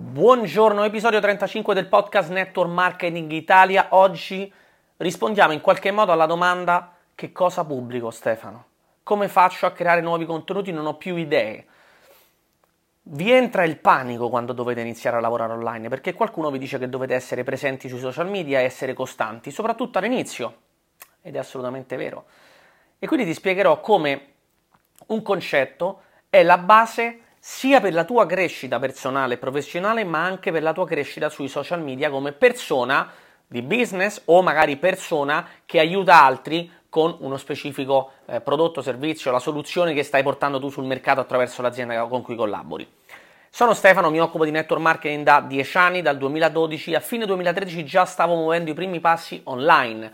Buongiorno, episodio 35 del podcast Network Marketing Italia. Oggi rispondiamo in qualche modo alla domanda che cosa pubblico Stefano? Come faccio a creare nuovi contenuti? Non ho più idee. Vi entra il panico quando dovete iniziare a lavorare online perché qualcuno vi dice che dovete essere presenti sui social media e essere costanti, soprattutto all'inizio. Ed è assolutamente vero. E quindi ti spiegherò come un concetto è la base sia per la tua crescita personale e professionale, ma anche per la tua crescita sui social media come persona di business o magari persona che aiuta altri con uno specifico eh, prodotto, servizio, la soluzione che stai portando tu sul mercato attraverso l'azienda con cui collabori. Sono Stefano, mi occupo di network marketing da 10 anni, dal 2012 a fine 2013 già stavo muovendo i primi passi online.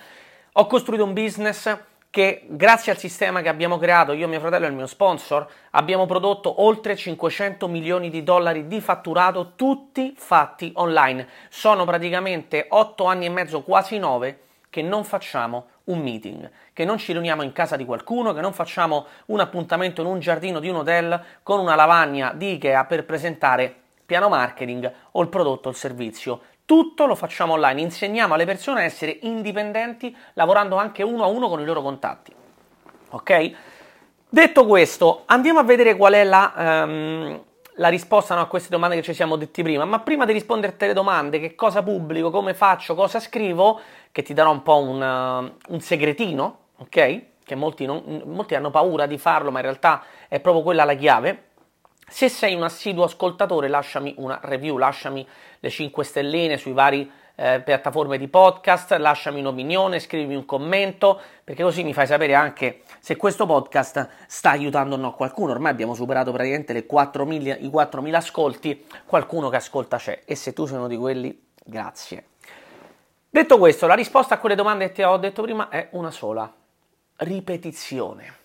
Ho costruito un business che grazie al sistema che abbiamo creato, io, mio fratello e il mio sponsor, abbiamo prodotto oltre 500 milioni di dollari di fatturato, tutti fatti online. Sono praticamente 8 anni e mezzo, quasi 9, che non facciamo un meeting, che non ci riuniamo in casa di qualcuno, che non facciamo un appuntamento in un giardino di un hotel con una lavagna di Ikea per presentare piano marketing o il prodotto o il servizio. Tutto lo facciamo online, insegniamo alle persone a essere indipendenti lavorando anche uno a uno con i loro contatti. Ok? Detto questo, andiamo a vedere qual è la, um, la risposta no, a queste domande che ci siamo detti prima. Ma prima di rispondere a le domande, che cosa pubblico, come faccio, cosa scrivo, che ti darò un po' un, uh, un segretino, ok? Che molti, non, molti hanno paura di farlo, ma in realtà è proprio quella la chiave se sei un assiduo ascoltatore, lasciami una review, lasciami le 5 stelline sui vari eh, piattaforme di podcast, lasciami un'opinione, scrivimi un commento, perché così mi fai sapere anche se questo podcast sta aiutando o no qualcuno. Ormai abbiamo superato praticamente le 4.000, i 4.000 ascolti, qualcuno che ascolta c'è e se tu sei uno di quelli, grazie. Detto questo, la risposta a quelle domande che ti ho detto prima è una sola, ripetizione.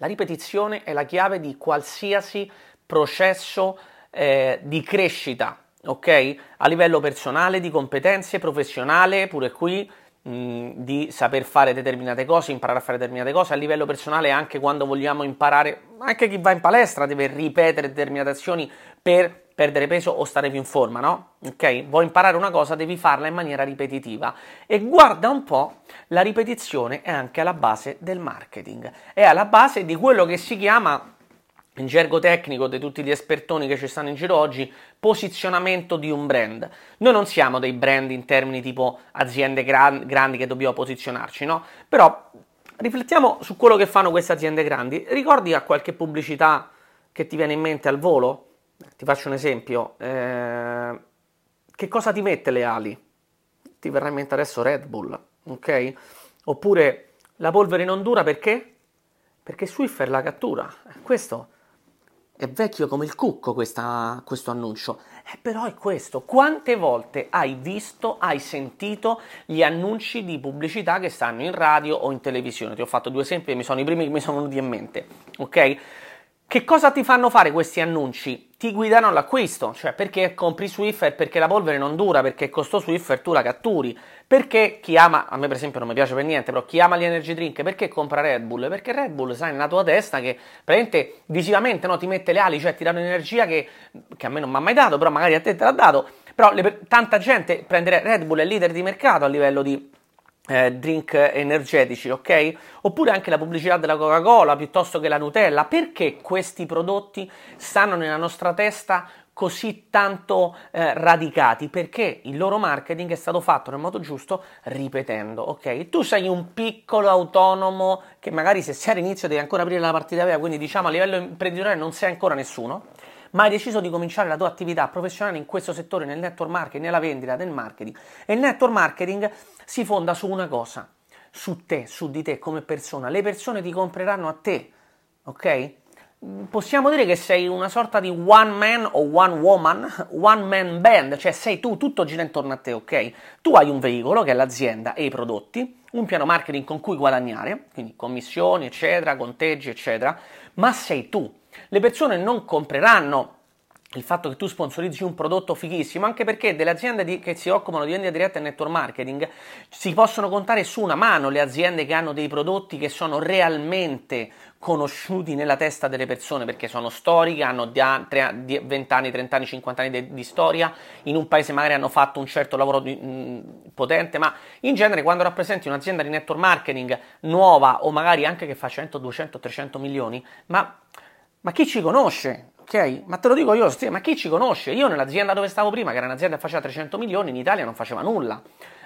La ripetizione è la chiave di qualsiasi processo eh, di crescita, ok? A livello personale, di competenze, professionale, pure qui mh, di saper fare determinate cose, imparare a fare determinate cose, a livello personale anche quando vogliamo imparare, anche chi va in palestra deve ripetere determinate azioni per perdere peso o stare più in forma, no? Ok? Vuoi imparare una cosa, devi farla in maniera ripetitiva. E guarda un po', la ripetizione è anche alla base del marketing, è alla base di quello che si chiama in gergo tecnico di tutti gli espertoni che ci stanno in giro oggi, posizionamento di un brand. Noi non siamo dei brand in termini tipo aziende gran- grandi che dobbiamo posizionarci, no? Però riflettiamo su quello che fanno queste aziende grandi. Ricordi a qualche pubblicità che ti viene in mente al volo? Ti faccio un esempio. Eh, che cosa ti mette le ali? Ti verrà in mente adesso Red Bull, ok? Oppure la polvere non dura perché? Perché Swiffer la cattura. Questo è vecchio come il cucco questa, questo annuncio. Eh, però è questo. Quante volte hai visto, hai sentito gli annunci di pubblicità che stanno in radio o in televisione? Ti ho fatto due esempi e mi sono i primi che mi sono venuti in mente, ok? Che cosa ti fanno fare questi annunci? Ti guidano all'acquisto, cioè perché compri Swiffer, perché la polvere non dura, perché è costo Swiffer, tu la catturi. Perché chi ama, a me per esempio non mi piace per niente, però chi ama gli energy drink, perché compra Red Bull? Perché Red Bull, sai, nella tua testa che praticamente visivamente no, ti mette le ali, cioè ti dà un'energia che, che a me non mi ha mai dato, però magari a te te l'ha dato. Però le, tanta gente prende Red Bull è leader di mercato a livello di eh, drink energetici, ok? Oppure anche la pubblicità della Coca-Cola piuttosto che la Nutella. Perché questi prodotti stanno nella nostra testa così tanto eh, radicati? Perché il loro marketing è stato fatto nel modo giusto ripetendo, ok? Tu sei un piccolo autonomo che magari se sei all'inizio devi ancora aprire la partita vera, quindi diciamo a livello imprenditoriale non sei ancora nessuno ma hai deciso di cominciare la tua attività professionale in questo settore, nel network marketing, nella vendita del marketing. E il network marketing si fonda su una cosa, su te, su di te come persona. Le persone ti compreranno a te, ok? Possiamo dire che sei una sorta di one man o one woman, one man band, cioè sei tu, tutto gira intorno a te, ok? Tu hai un veicolo che è l'azienda e i prodotti, un piano marketing con cui guadagnare, quindi commissioni, eccetera, conteggi, eccetera, ma sei tu, le persone non compreranno il fatto che tu sponsorizzi un prodotto fighissimo, anche perché delle aziende di, che si occupano di vendita diretta e network marketing si possono contare su una mano le aziende che hanno dei prodotti che sono realmente conosciuti nella testa delle persone perché sono storiche, hanno 20 anni, 30 anni, 50 anni di, di, storia, in un paese magari hanno fatto un certo lavoro di, mh, potente, ma in genere quando rappresenti un'azienda di network marketing nuova o magari anche che fa 100, 200, 300 milioni, ma, ma chi ci conosce? ok? Ma te lo dico io, ma chi ci conosce? Io nell'azienda dove stavo prima, che era un'azienda che faceva 300 milioni, in Italia non faceva nulla.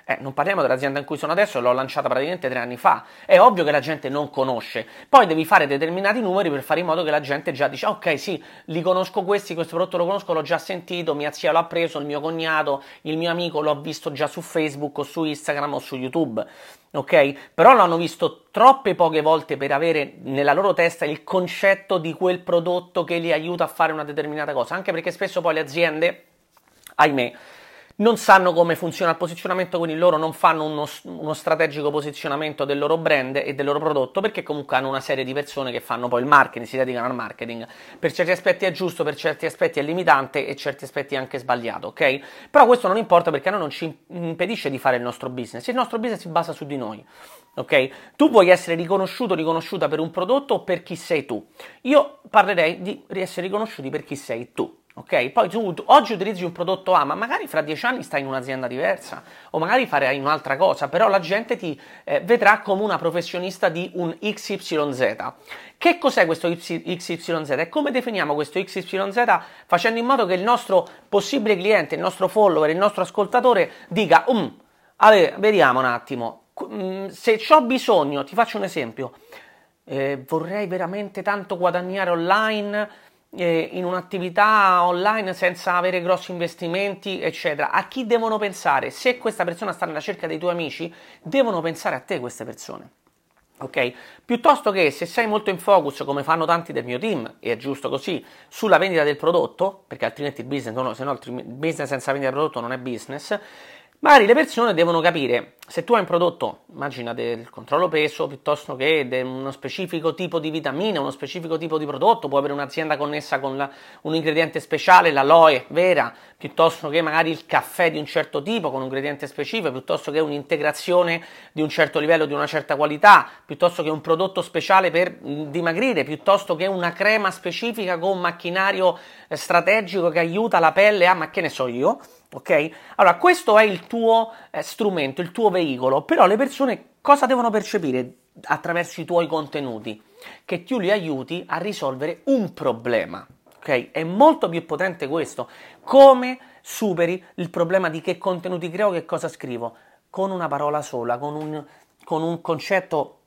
Eh, non parliamo dell'azienda in cui sono adesso, l'ho lanciata praticamente tre anni fa. È ovvio che la gente non conosce. Poi devi fare determinati numeri per fare in modo che la gente già dice: Ok, sì, li conosco questi, questo prodotto lo conosco, l'ho già sentito, mia zia l'ha preso, il mio cognato, il mio amico l'ho visto già su Facebook o su Instagram o su YouTube. Ok? Però l'hanno visto troppe poche volte per avere nella loro testa il concetto di quel prodotto che li aiuta a fare una determinata cosa. Anche perché spesso poi le aziende, ahimè, non sanno come funziona il posizionamento, quindi loro non fanno uno, uno, strategico posizionamento del loro brand e del loro prodotto perché comunque hanno una serie di persone che fanno poi il marketing, si dedicano al marketing. Per certi aspetti è giusto, per certi aspetti è limitante e certi aspetti è anche sbagliato, ok? Però questo non importa perché a noi non ci impedisce di fare il nostro business. Il nostro business si basa su di noi. Ok? Tu vuoi essere riconosciuto o riconosciuta per un prodotto o per chi sei tu. Io parlerei di essere riconosciuti per chi sei tu. Ok? Poi tu, oggi utilizzi un prodotto A, ma magari fra dieci anni stai in un'azienda diversa o magari farai un'altra cosa, però la gente ti eh, vedrà come una professionista di un XYZ. Che cos'è questo XYZ e come definiamo questo XYZ facendo in modo che il nostro possibile cliente, il nostro follower, il nostro ascoltatore dica, um, allora, vediamo un attimo, mm, se ho bisogno, ti faccio un esempio, eh, vorrei veramente tanto guadagnare online eh, in un'attività online senza avere grossi investimenti, eccetera. A chi devono pensare? Se questa persona sta nella cerca dei tuoi amici, devono pensare a te queste persone. Ok? Piuttosto che se sei molto in focus, come fanno tanti del mio team, e è giusto così, sulla vendita del prodotto, perché altrimenti il business, no, se no il business senza vendita del prodotto non è business, Magari le persone devono capire se tu hai un prodotto, immagina del controllo peso piuttosto che di uno specifico tipo di vitamina, uno specifico tipo di prodotto, può avere un'azienda connessa con la, un ingrediente speciale, l'aloe vera, piuttosto che magari il caffè di un certo tipo con un ingrediente specifico, piuttosto che un'integrazione di un certo livello, di una certa qualità, piuttosto che un prodotto speciale per dimagrire, piuttosto che una crema specifica con macchinario eh, strategico che aiuta la pelle a, ma che ne so io ok? Allora, questo è il tuo eh, strumento, il tuo veicolo, però le persone cosa devono percepire attraverso i tuoi contenuti? Che tu li aiuti a risolvere un problema, ok? È molto più potente questo. Come superi il problema di che contenuti creo, che cosa scrivo? Con una parola sola, con un, con un concetto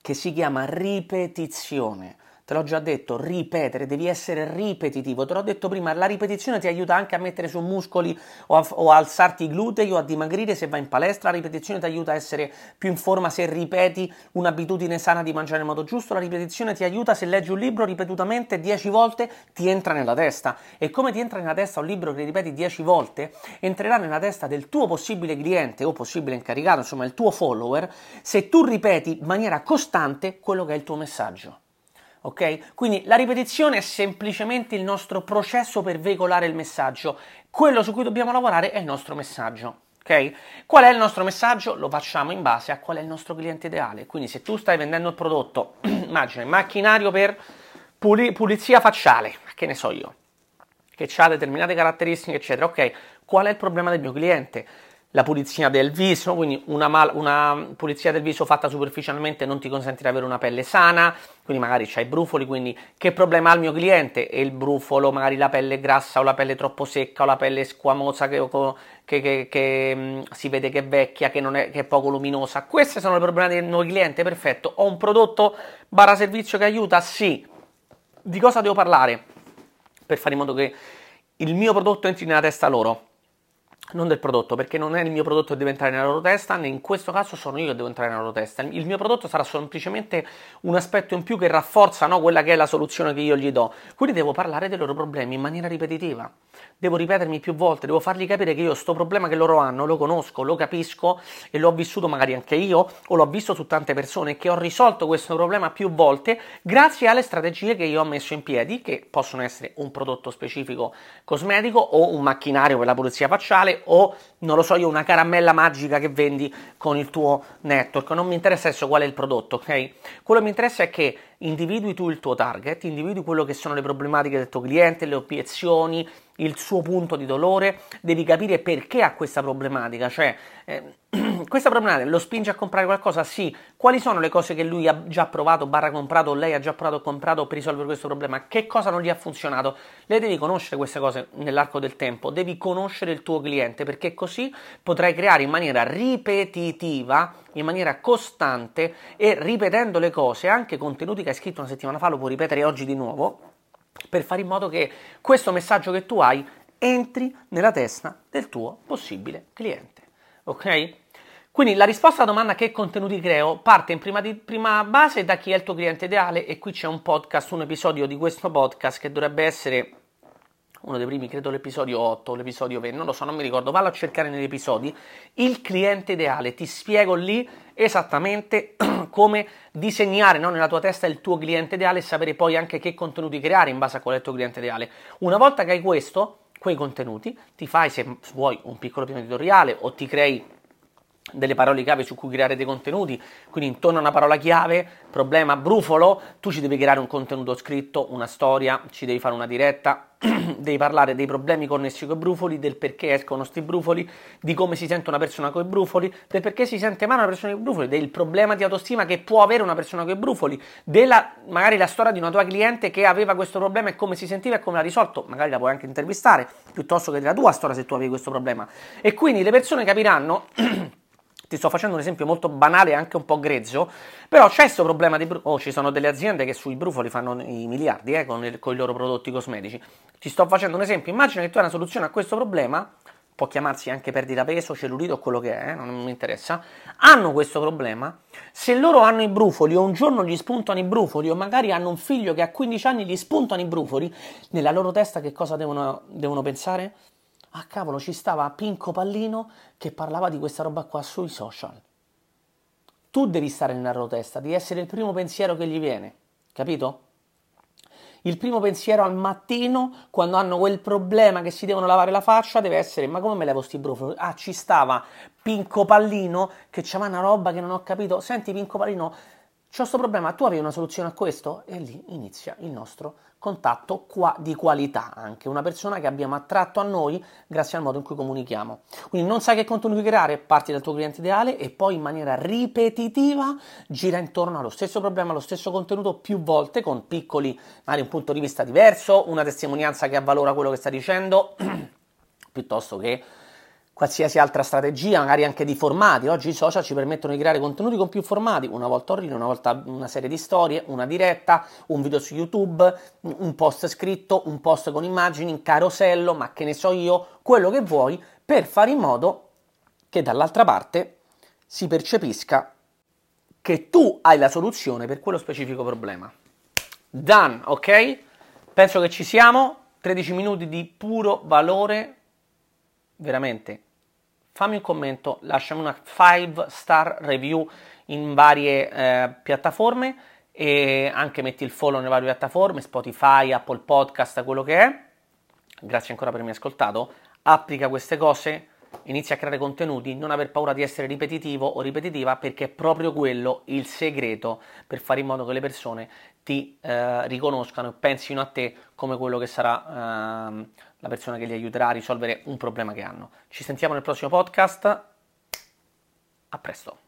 che si chiama ripetizione te l'ho già detto, ripetere, devi essere ripetitivo. Te l'ho detto prima, la ripetizione ti aiuta anche a mettere su muscoli o a, o a, alzarti i glutei o a dimagrire se vai in palestra. La ripetizione ti aiuta a essere più in forma se ripeti un'abitudine sana di mangiare in modo giusto. La ripetizione ti aiuta se leggi un libro ripetutamente 10 volte, ti entra nella testa. E come ti entra nella testa un libro che ripeti 10 volte, entrerà nella testa del tuo possibile cliente o possibile incaricato, insomma il tuo follower, se tu ripeti in maniera costante quello che è il tuo messaggio ok? Quindi la ripetizione è semplicemente il nostro processo per veicolare il messaggio. Quello su cui dobbiamo lavorare è il nostro messaggio. ok? Qual è il nostro messaggio? Lo facciamo in base a qual è il nostro cliente ideale. Quindi se tu stai vendendo il prodotto, immagina, il macchinario per puli- pulizia facciale, che ne so io, che ha determinate caratteristiche, eccetera, ok? Qual è il problema del mio cliente? La pulizia del viso, quindi una, mal- una, pulizia del viso fatta superficialmente non ti consentirà di avere una pelle sana, quindi magari c'hai brufoli, quindi che problema ha il mio cliente? E il brufolo, magari la pelle grassa o la pelle troppo secca o la pelle squamosa che, che, che, che mh, mm, si vede che è vecchia, che, è, che è poco luminosa. Questi sono i problemi del mio cliente, perfetto. Ho un prodotto barra servizio che aiuta? Sì. Di cosa devo parlare? Per fare in modo che il mio prodotto entri nella testa loro non del prodotto, perché non è il mio prodotto che deve entrare nella loro testa, né in questo caso sono io che devo entrare nella loro testa. Il mio prodotto sarà semplicemente un aspetto in più che rafforza no, quella che è la soluzione che io gli do. Quindi devo parlare dei loro problemi in maniera ripetitiva. devo ripetermi più volte, devo fargli capire che io sto problema che loro hanno lo conosco, lo capisco e l'ho vissuto magari anche io o l'ho visto su tante persone che ho risolto questo problema più volte grazie alle strategie che io ho messo in piedi, che possono essere un prodotto specifico cosmetico o un macchinario per la pulizia facciale o non lo so io una caramella magica che vendi con il tuo network, non mi interessa adesso qual è il prodotto, ok? Quello che mi interessa è che individui tu il tuo target, individui quello che sono le problematiche del tuo cliente, le obiezioni, il suo punto di dolore, devi capire perché ha questa problematica, cioè eh, questa problematica lo spinge a comprare qualcosa? Sì. Quali sono le cose che lui ha già provato, barra comprato, o lei ha già provato o comprato per risolvere questo problema? Che cosa non gli ha funzionato? Lei devi conoscere queste cose nell'arco del tempo, devi conoscere il tuo cliente perché così potrai creare in maniera ripetitiva, in maniera costante e ripetendo le cose, anche contenuti che hai scritto una settimana fa, lo puoi ripetere oggi di nuovo per fare in modo che questo messaggio che tu hai entri nella testa del tuo possibile cliente. Ok? Quindi la risposta alla domanda che contenuti creo parte in prima, di, prima, base da chi è il tuo cliente ideale e qui c'è un podcast, un episodio di questo podcast che dovrebbe essere uno dei primi, credo l'episodio 8 l'episodio 20, non lo so, non mi ricordo, vallo a cercare negli episodi, il cliente ideale, ti spiego lì esattamente come disegnare no, nella tua testa il tuo cliente ideale e sapere poi anche che contenuti creare in base a qual è il tuo cliente ideale. Una volta che hai questo, quei contenuti, ti fai se vuoi un piccolo piano editoriale o ti crei delle parole chiave su cui creare dei contenuti, quindi intorno a una parola chiave, problema brufolo, tu ci devi creare un contenuto scritto, una storia, ci devi fare una diretta, devi parlare dei problemi connessi con i brufoli, del perché escono questi brufoli, di come si sente una persona con i brufoli, del perché si sente male una persona con i brufoli, del problema di autostima che può avere una persona con i brufoli, della magari la storia di una tua cliente che aveva questo problema e come si sentiva e come l'ha risolto, magari la puoi anche intervistare, piuttosto che della tua storia se tu avevi questo problema. E quindi le persone capiranno ti sto facendo un esempio molto banale e anche un po' grezzo, però c'è questo problema di brufoli, oh, ci sono delle aziende che sui brufoli fanno i miliardi eh, con, il, con, i loro prodotti cosmetici. Ti sto facendo un esempio, immagina che tu hai una soluzione a questo problema, può chiamarsi anche perdita peso, cellulite o quello che è, eh, non mi interessa, hanno questo problema, se loro hanno i brufoli o un giorno gli spuntano i brufoli o magari hanno un figlio che a 15 anni gli spuntano i brufoli, nella loro testa che cosa devono, devono pensare? Ah cavolo, ci stava Pinco Pallino che parlava di questa roba qua sui social. Tu devi stare nella loro testa, devi essere il primo pensiero che gli viene, capito? Il primo pensiero al mattino, quando hanno quel problema che si devono lavare la faccia, deve essere: ma come me levo sti brufoli? Ah, ci stava Pinco Pallino che c'aveva una roba che non ho capito. Senti, Pinco Pallino, c'ho questo problema, tu avevi una soluzione a questo? E lì inizia il nostro contatto qua di qualità anche, una persona che abbiamo attratto a noi grazie al modo in cui comunichiamo. Quindi non sai che contenuti creare, parti dal tuo cliente ideale e poi in maniera ripetitiva gira intorno allo stesso problema, allo stesso contenuto più volte con piccoli, magari un punto di vista diverso, una testimonianza che avvalora quello che sta dicendo, piuttosto che qualsiasi altra strategia, magari anche di formati. Oggi i social ci permettono di creare contenuti con più formati, una volta online, una volta una serie di storie, una diretta, un video su YouTube, un post scritto, un post con immagini, un carosello, ma che ne so io, quello che vuoi, per fare in modo che dall'altra parte si percepisca che tu hai la soluzione per quello specifico problema. Done, ok? Penso che ci siamo. 13 minuti di puro valore veramente fammi un commento, lasciami una 5 star review in varie eh, piattaforme e anche metti il follow nelle varie piattaforme, Spotify, Apple Podcast, quello che è. Grazie ancora per avermi ascoltato. Applica queste cose, inizia a creare contenuti, non aver paura di essere ripetitivo o ripetitiva perché è proprio quello il segreto per fare in modo che le persone ti eh, riconoscano e pensino a te come quello che sarà eh, la persona che li aiuterà a risolvere un problema che hanno. Ci sentiamo nel prossimo podcast. A presto.